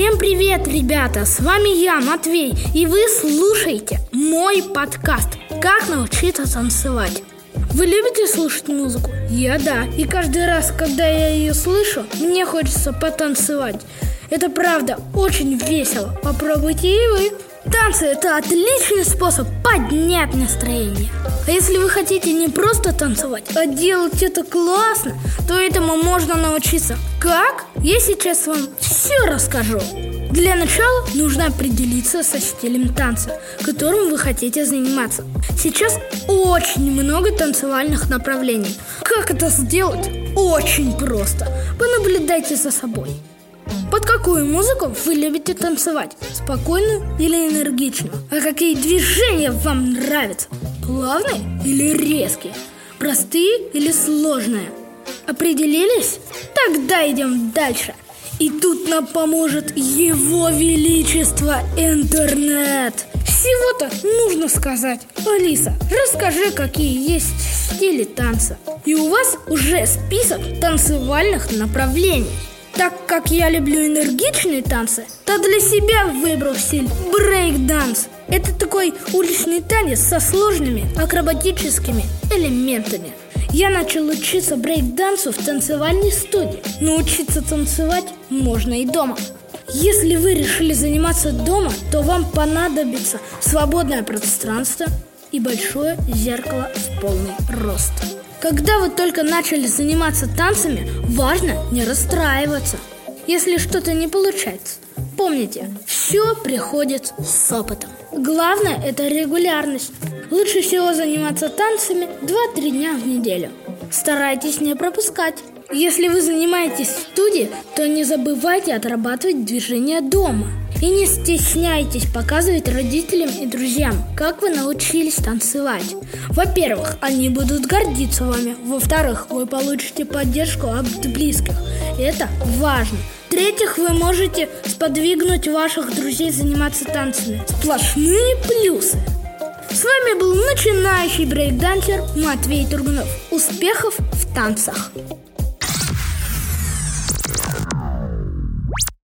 Всем привет, ребята! С вами я, Матвей, и вы слушаете мой подкаст «Как научиться танцевать». Вы любите слушать музыку? Я да. И каждый раз, когда я ее слышу, мне хочется потанцевать. Это правда очень весело. Попробуйте и вы. Танцы – это отличный способ поднять настроение. А если вы хотите не просто танцевать, а делать это классно, то этому можно научиться. Как? Я сейчас вам все расскажу. Для начала нужно определиться со стилем танца, которым вы хотите заниматься. Сейчас очень много танцевальных направлений. Как это сделать? Очень просто. Понаблюдайте за собой. Под какую музыку вы любите танцевать? Спокойную или энергичную? А какие движения вам нравятся? Плавные или резкие? Простые или сложные? Определились? Тогда идем дальше. И тут нам поможет Его Величество Интернет. Всего-то нужно сказать. Алиса, расскажи, какие есть стили танца. И у вас уже список танцевальных направлений. Так как я люблю энергичные танцы, то для себя выбрал стиль брейк-данс. Это такой уличный танец со сложными акробатическими элементами. Я начал учиться брейк-дансу в танцевальной студии. Научиться танцевать можно и дома. Если вы решили заниматься дома, то вам понадобится свободное пространство и большое зеркало в полный рост. Когда вы только начали заниматься танцами, важно не расстраиваться. Если что-то не получается, помните, все приходит с опытом. Главное – это регулярность. Лучше всего заниматься танцами 2-3 дня в неделю. Старайтесь не пропускать. Если вы занимаетесь в студии, то не забывайте отрабатывать движения дома – и не стесняйтесь показывать родителям и друзьям, как вы научились танцевать. Во-первых, они будут гордиться вами. Во-вторых, вы получите поддержку от близких. Это важно. В-третьих, вы можете сподвигнуть ваших друзей заниматься танцами. Сплошные плюсы. С вами был начинающий брейкдансер Матвей Тургунов. Успехов в танцах!